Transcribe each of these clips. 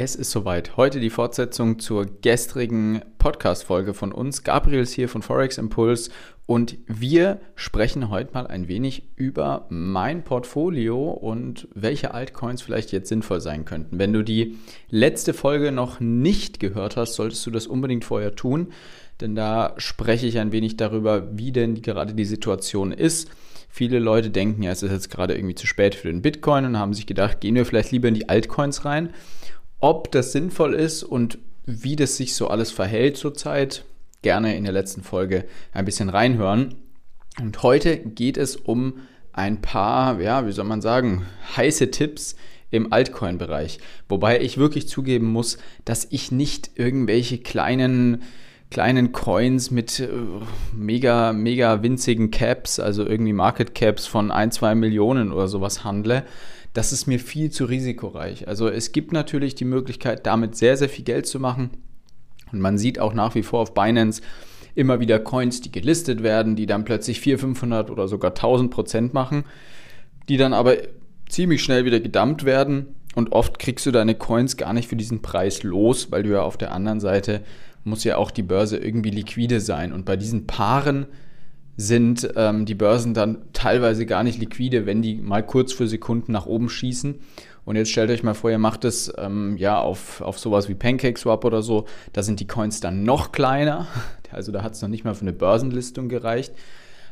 Es ist soweit. Heute die Fortsetzung zur gestrigen Podcast-Folge von uns. Gabriel ist hier von Forex Impulse und wir sprechen heute mal ein wenig über mein Portfolio und welche Altcoins vielleicht jetzt sinnvoll sein könnten. Wenn du die letzte Folge noch nicht gehört hast, solltest du das unbedingt vorher tun, denn da spreche ich ein wenig darüber, wie denn gerade die Situation ist. Viele Leute denken ja, es ist jetzt gerade irgendwie zu spät für den Bitcoin und haben sich gedacht, gehen wir vielleicht lieber in die Altcoins rein. Ob das sinnvoll ist und wie das sich so alles verhält zurzeit, gerne in der letzten Folge ein bisschen reinhören. Und heute geht es um ein paar, ja, wie soll man sagen, heiße Tipps im Altcoin-Bereich. Wobei ich wirklich zugeben muss, dass ich nicht irgendwelche kleinen kleinen Coins mit äh, mega, mega winzigen Caps, also irgendwie Market Caps von ein, zwei Millionen oder sowas handle das ist mir viel zu risikoreich. Also es gibt natürlich die Möglichkeit, damit sehr, sehr viel Geld zu machen. Und man sieht auch nach wie vor auf Binance immer wieder Coins, die gelistet werden, die dann plötzlich 400, 500 oder sogar 1000 Prozent machen, die dann aber ziemlich schnell wieder gedumpt werden. Und oft kriegst du deine Coins gar nicht für diesen Preis los, weil du ja auf der anderen Seite muss ja auch die Börse irgendwie liquide sein. Und bei diesen Paaren sind ähm, die Börsen dann teilweise gar nicht liquide, wenn die mal kurz für Sekunden nach oben schießen. Und jetzt stellt euch mal vor, ihr macht es ähm, ja auf, auf sowas wie PancakeSwap oder so. Da sind die Coins dann noch kleiner. Also da hat es noch nicht mal für eine Börsenlistung gereicht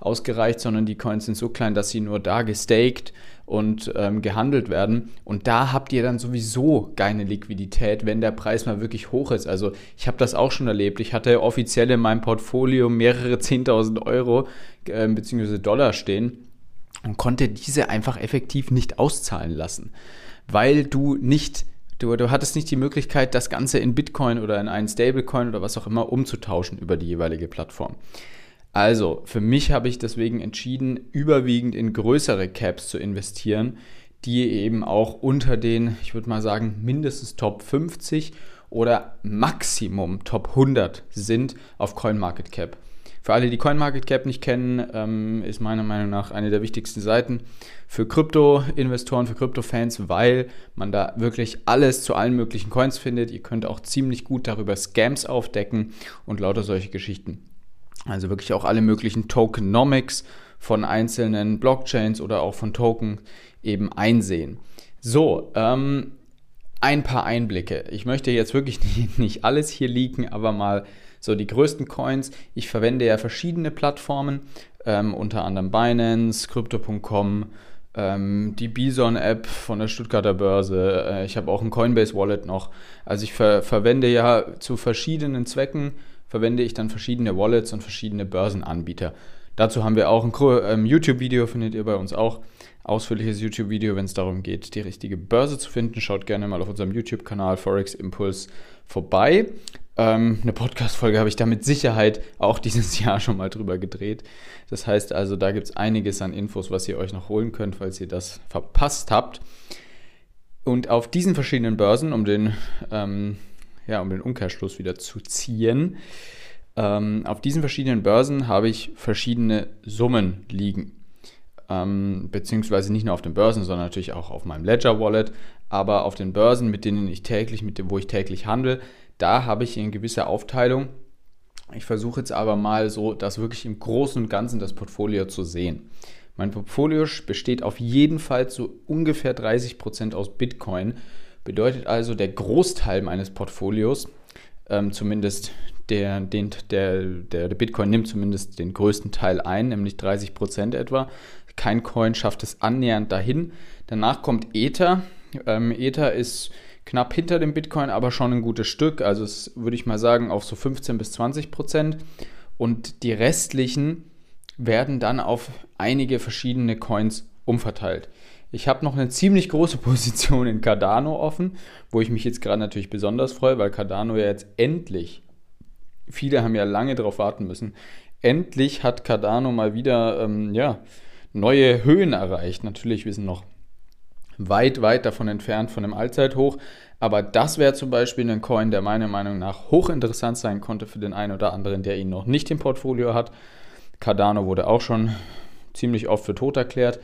ausgereicht, sondern die Coins sind so klein, dass sie nur da gestaked und ähm, gehandelt werden. Und da habt ihr dann sowieso keine Liquidität, wenn der Preis mal wirklich hoch ist. Also ich habe das auch schon erlebt. Ich hatte offiziell in meinem Portfolio mehrere 10.000 Euro äh, bzw. Dollar stehen und konnte diese einfach effektiv nicht auszahlen lassen, weil du nicht Du, du, hattest nicht die Möglichkeit, das Ganze in Bitcoin oder in einen Stablecoin oder was auch immer umzutauschen über die jeweilige Plattform. Also, für mich habe ich deswegen entschieden, überwiegend in größere Caps zu investieren, die eben auch unter den, ich würde mal sagen, mindestens Top 50 oder Maximum Top 100 sind auf CoinMarketCap. Für alle, die CoinMarketCap nicht kennen, ähm, ist meiner Meinung nach eine der wichtigsten Seiten für Krypto-Investoren, für Krypto-Fans, weil man da wirklich alles zu allen möglichen Coins findet. Ihr könnt auch ziemlich gut darüber Scams aufdecken und lauter solche Geschichten. Also wirklich auch alle möglichen Tokenomics von einzelnen Blockchains oder auch von Token eben einsehen. So, ähm, ein paar Einblicke. Ich möchte jetzt wirklich nicht, alles hier leaken, aber mal so die größten Coins. Ich verwende ja verschiedene Plattformen, ähm, unter anderem Binance, Crypto.com, ähm, die Bison-App von der Stuttgarter Börse. Äh, ich habe auch ein Coinbase-Wallet noch. Also ich ver verwende ja zu verschiedenen Zwecken verwende ich dann verschiedene Wallets und verschiedene Börsenanbieter. Dazu haben wir auch ein ähm, YouTube-Video, findet ihr bei uns auch. Ausführliches YouTube-Video, wenn es darum geht, die richtige Börse zu finden. Schaut gerne mal auf unserem YouTube-Kanal Forex Impulse vorbei. Ähm, eine Podcast-Folge habe ich da mit Sicherheit auch dieses Jahr schon mal drüber gedreht. Das heißt also, da gibt es einiges an Infos, was ihr euch noch holen könnt, falls ihr das verpasst habt. Und auf diesen verschiedenen Börsen, um den ähm, ja, um den Umkehrschluss wieder zu ziehen. Ähm, auf diesen verschiedenen Börsen habe ich verschiedene Summen liegen. Ähm, beziehungsweise nicht nur auf den Börsen, sondern natürlich auch auf meinem Ledger Wallet, aber auf den Börsen, mit denen ich täglich, mit dem, wo ich täglich handle, da habe ich eine gewisse Aufteilung. Ich versuche jetzt aber mal so, das wirklich im Großen und Ganzen das Portfolio zu sehen. Mein Portfolio besteht auf jeden Fall zu ungefähr 30% aus Bitcoin Bedeutet also, der Großteil meines Portfolios, ähm, zumindest der, den, der, der, der Bitcoin nimmt zumindest den größten Teil ein, nämlich 30 Prozent etwa. Kein Coin schafft es annähernd dahin. Danach kommt Ether. Ähm, Ether ist knapp hinter dem Bitcoin, aber schon ein gutes Stück. Also würde ich mal sagen auf so 15 bis 20 Prozent. Und die restlichen werden dann auf einige verschiedene Coins umverteilt. Ich habe noch eine ziemlich große Position in Cardano offen, wo ich mich jetzt gerade natürlich besonders freue, weil Cardano ja jetzt endlich, viele haben ja lange darauf warten müssen, endlich hat Cardano mal wieder ähm, ja, neue Höhen erreicht. Natürlich, wir sind noch weit, weit davon entfernt von dem Allzeithoch. Aber das wäre zum Beispiel ein Coin, der meiner Meinung nach hochinteressant sein konnte für den einen oder anderen, der ihn noch nicht im Portfolio hat. Cardano wurde auch schon ziemlich oft für tot erklärt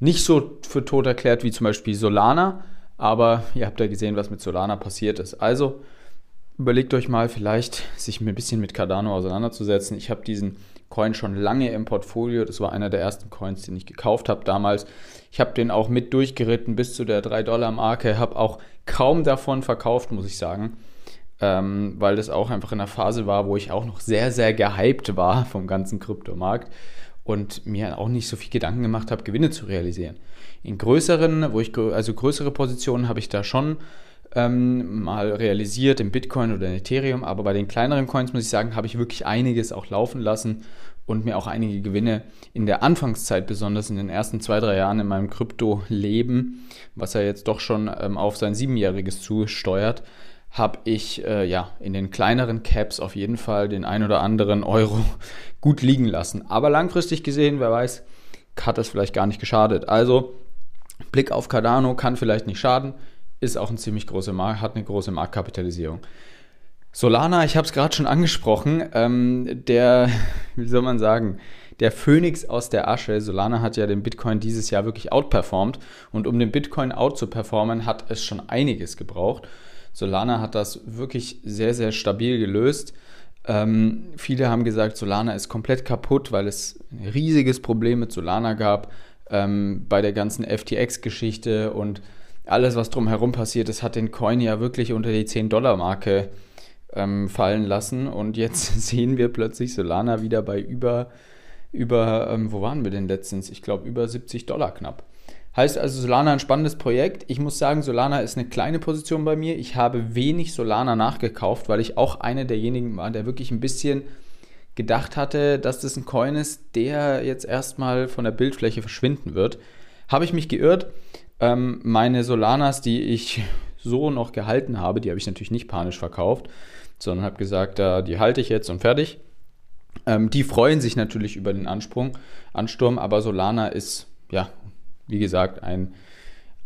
nicht so für tot erklärt wie zum Beispiel Solana, Aber ihr habt ja gesehen, was mit Solana passiert ist. Also überlegt euch mal vielleicht, sich ein bisschen mit Cardano auseinanderzusetzen. Ich habe diesen Coin schon lange im Portfolio. Das war einer der ersten Coins, den ich gekauft habe damals. Ich habe den auch mit durchgeritten bis zu der 3-Dollar-Marke. Habe auch kaum davon verkauft, muss ich sagen. Ähm, weil das auch einfach in einer Phase war, wo ich auch noch sehr, sehr gehypt war vom ganzen Kryptomarkt und mir auch nicht so viel Gedanken gemacht habe, Gewinne zu realisieren. In größeren, wo ich also größere Positionen habe ich da schon ähm, mal realisiert im Bitcoin oder in Ethereum, aber bei den kleineren Coins muss ich sagen, habe ich wirklich einiges auch laufen lassen und mir auch einige Gewinne in der Anfangszeit, besonders in den ersten zwei, drei Jahren in meinem Krypto-Leben, was er jetzt doch schon ähm, auf sein siebenjähriges zusteuert, habe ich äh, ja in den kleineren Caps auf jeden Fall den ein oder anderen Euro gut liegen lassen. Aber langfristig gesehen, wer weiß, hat das vielleicht gar nicht geschadet. Also Blick auf Cardano kann vielleicht nicht schaden ist auch ein ziemlich großer Markt, hat eine große Marktkapitalisierung. Solana, ich habe es gerade schon angesprochen, ähm, der, wie soll man sagen, der Phönix aus der Asche. Solana hat ja den Bitcoin dieses Jahr wirklich outperformed und um den Bitcoin out zu performen, hat es schon einiges gebraucht. Solana hat das wirklich sehr, sehr stabil gelöst. Ähm, viele haben gesagt, Solana ist komplett kaputt, weil es ein riesiges Problem mit Solana gab ähm, bei der ganzen FTX-Geschichte und alles, was drumherum passiert ist, hat den Coin ja wirklich unter die 10-Dollar-Marke ähm, fallen lassen. Und jetzt sehen wir plötzlich Solana wieder bei über, über ähm, wo waren wir denn letztens? Ich glaube, über 70 Dollar knapp. Heißt also Solana ein spannendes Projekt. Ich muss sagen, Solana ist eine kleine Position bei mir. Ich habe wenig Solana nachgekauft, weil ich auch einer derjenigen war, der wirklich ein bisschen gedacht hatte, dass das ein Coin ist, der jetzt erstmal von der Bildfläche verschwinden wird. Habe ich mich geirrt. Ähm, meine Solanas, die ich so noch gehalten habe, die habe ich natürlich nicht panisch verkauft, sondern habe gesagt, äh, die halte ich jetzt und fertig. Ähm, die freuen sich natürlich über den Ansprung, Ansturm, aber Solana ist, ja, wie gesagt, ein,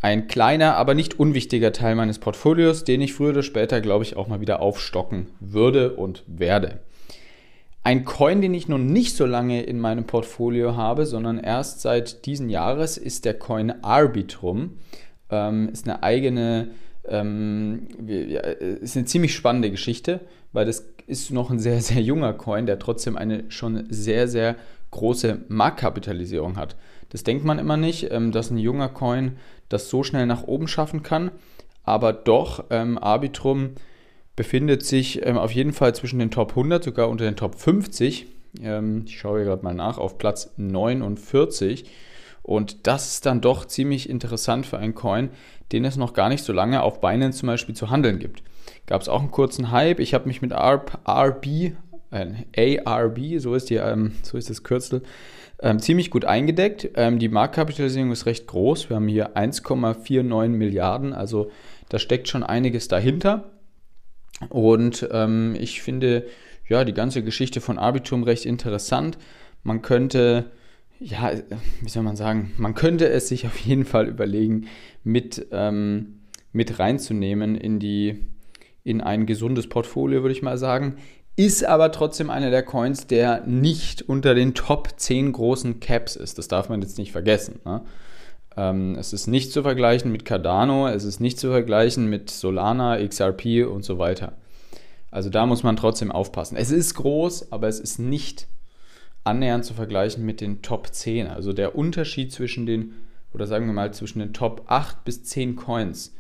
ein kleiner, aber nicht unwichtiger Teil meines Portfolios, den ich früher oder später, glaube ich, auch mal wieder aufstocken würde und werde. Ein Coin, den ich noch nicht so lange in meinem Portfolio habe, sondern erst seit diesen Jahres, ist der Coin Arbitrum. Ähm, ist eine eigene, ähm, ist eine ziemlich spannende Geschichte, weil das ist noch ein sehr, sehr junger Coin, der trotzdem eine schon sehr, sehr große Marktkapitalisierung hat. Das denkt man immer nicht, ähm, dass ein junger Coin das so schnell nach oben schaffen kann, aber doch ähm, Arbitrum befindet sich ähm, auf jeden Fall zwischen den Top 100, sogar unter den Top 50. Ähm, ich schaue hier gerade mal nach, auf Platz 49. Und das ist dann doch ziemlich interessant für einen Coin, den es noch gar nicht so lange auf Binance zum Beispiel zu handeln gibt. Gab es auch einen kurzen Hype. Ich habe mich mit ARB, RB, äh, ARB, so ist, die, ähm, so ist das Kürzel, ähm, ziemlich gut eingedeckt. Ähm, die Marktkapitalisierung ist recht groß. Wir haben hier 1,49 Milliarden, also da steckt schon einiges dahinter. Und ähm, ich finde ja die ganze Geschichte von Arbitum recht interessant. Man könnte, ja, wie soll man sagen, man könnte es sich auf jeden Fall überlegen, mit, ähm, mit reinzunehmen in die in ein gesundes Portfolio, würde ich mal sagen. Ist aber trotzdem einer der Coins, der nicht unter den Top 10 großen Caps ist. Das darf man jetzt nicht vergessen. Ne? Ähm, es ist nicht zu vergleichen mit Cardano, es ist nicht zu vergleichen mit Solana, XRP und so weiter. Also da muss man trotzdem aufpassen. Es ist groß, aber es ist nicht annähernd zu vergleichen mit den Top 10. Also der Unterschied zwischen den, oder sagen wir mal, zwischen den Top 8 bis 10 Coins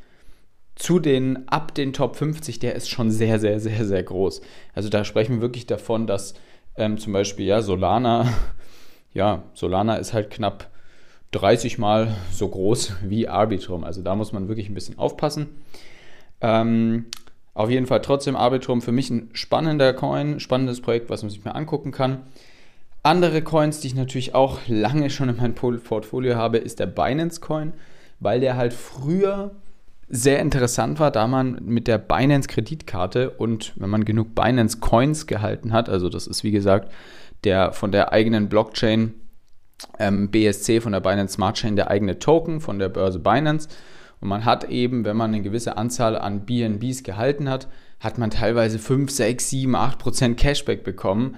zu den ab den Top 50, der ist schon sehr, sehr, sehr, sehr groß. Also da sprechen wir wirklich davon, dass ähm, zum Beispiel ja Solana, ja, Solana ist halt knapp 30 Mal so groß wie Arbitrum. Also da muss man wirklich ein bisschen aufpassen. Ähm, auf jeden Fall trotzdem Arbitrum für mich ein spannender Coin, spannendes Projekt, was man sich mal angucken kann. Andere Coins, die ich natürlich auch lange schon in meinem Portfolio habe, ist der Binance Coin, weil der halt früher sehr interessant war, da man mit der Binance Kreditkarte und wenn man genug Binance Coins gehalten hat, also das ist wie gesagt der von der eigenen Blockchain ähm, BSC von der Binance Smart Chain der eigene Token von der Börse Binance. Und man hat eben, wenn man eine gewisse Anzahl an BNBs gehalten hat, hat man teilweise 5, 6, 7, 8 Prozent Cashback bekommen.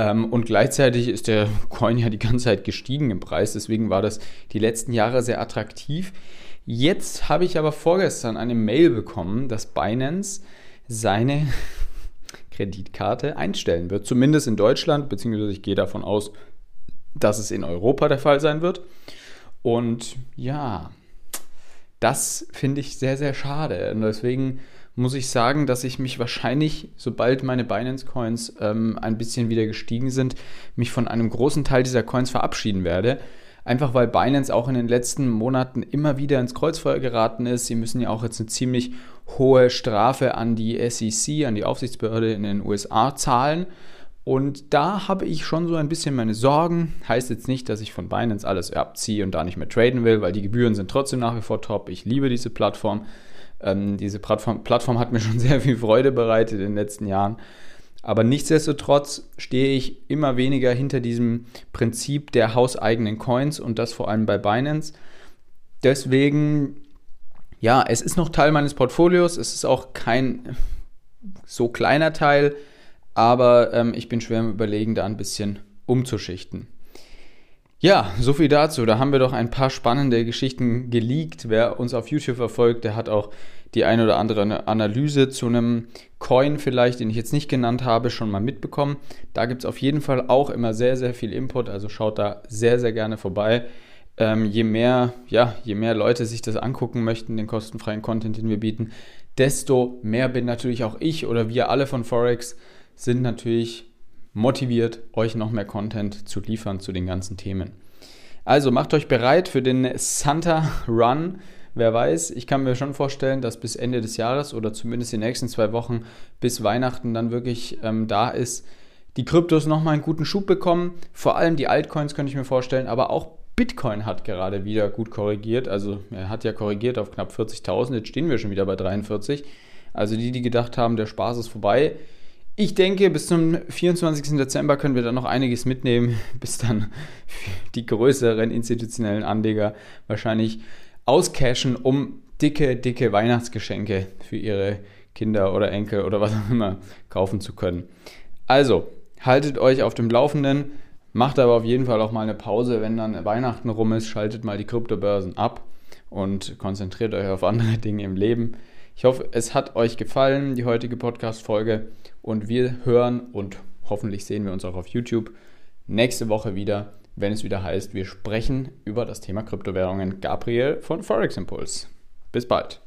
Ähm, und gleichzeitig ist der Coin ja die ganze Zeit gestiegen im Preis. Deswegen war das die letzten Jahre sehr attraktiv. Jetzt habe ich aber vorgestern eine Mail bekommen, dass Binance seine Kreditkarte einstellen wird. Zumindest in Deutschland, beziehungsweise ich gehe davon aus, dass es in Europa der Fall sein wird. Und ja, das finde ich sehr, sehr schade. Und deswegen muss ich sagen, dass ich mich wahrscheinlich, sobald meine Binance Coins ähm, ein bisschen wieder gestiegen sind, mich von einem großen Teil dieser Coins verabschieden werde. Einfach weil Binance auch in den letzten Monaten immer wieder ins Kreuzfeuer geraten ist. Sie müssen ja auch jetzt eine ziemlich hohe Strafe an die SEC, an die Aufsichtsbehörde in den USA zahlen. Und da habe ich schon so ein bisschen meine Sorgen. Heißt jetzt nicht, dass ich von Binance alles abziehe und da nicht mehr traden will, weil die Gebühren sind trotzdem nach wie vor top. Ich liebe diese Plattform. Ähm, diese Plattform, Plattform hat mir schon sehr viel Freude bereitet in den letzten Jahren. Aber nichtsdestotrotz stehe ich immer weniger hinter diesem Prinzip der hauseigenen Coins und das vor allem bei Binance. Deswegen, ja, es ist noch Teil meines Portfolios. Es ist auch kein so kleiner Teil, aber ähm, ich bin schwer im Überlegen, da ein bisschen umzuschichten. Ja, so viel dazu. Da haben wir doch ein paar spannende Geschichten geleakt. Wer uns auf YouTube verfolgt, der hat auch die ein oder andere Analyse zu einem Coin vielleicht, den ich jetzt nicht genannt habe, schon mal mitbekommen. Da gibt es auf jeden Fall auch immer sehr, sehr viel Input. Also schaut da sehr, sehr gerne vorbei. Ähm, je mehr, ja, je mehr Leute sich das angucken möchten, den kostenfreien Content, den wir bieten, desto mehr bin natürlich auch ich oder wir alle von Forex sind natürlich motiviert, euch noch mehr Content zu liefern zu den ganzen Themen. Also macht euch bereit für den Santa Run. Wer weiß, ich kann mir schon vorstellen, dass bis Ende des Jahres oder zumindest die nächsten zwei Wochen bis Weihnachten dann wirklich ähm, da ist, die Kryptos nochmal einen guten Schub bekommen. Vor allem die Altcoins könnte ich mir vorstellen, aber auch Bitcoin hat gerade wieder gut korrigiert. Also er hat ja korrigiert auf knapp 40.000. Jetzt stehen wir schon wieder bei 43. Also die, die gedacht haben, der Spaß ist vorbei, ich denke, bis zum 24. Dezember können wir dann noch einiges mitnehmen, bis dann die größeren institutionellen Anleger wahrscheinlich auscashen, um dicke, dicke Weihnachtsgeschenke für ihre Kinder oder Enkel oder was auch immer kaufen zu können. Also, haltet euch auf dem Laufenden, macht aber auf jeden Fall auch mal eine Pause, wenn dann Weihnachten rum ist, schaltet mal die Kryptobörsen ab und konzentriert euch auf andere Dinge im Leben. Ich hoffe, es hat euch gefallen, die heutige Podcast-Folge. Und wir hören und hoffentlich sehen wir uns auch auf YouTube nächste Woche wieder, wenn es wieder heißt, wir sprechen über das Thema Kryptowährungen. Gabriel von Forex Impulse. Bis bald.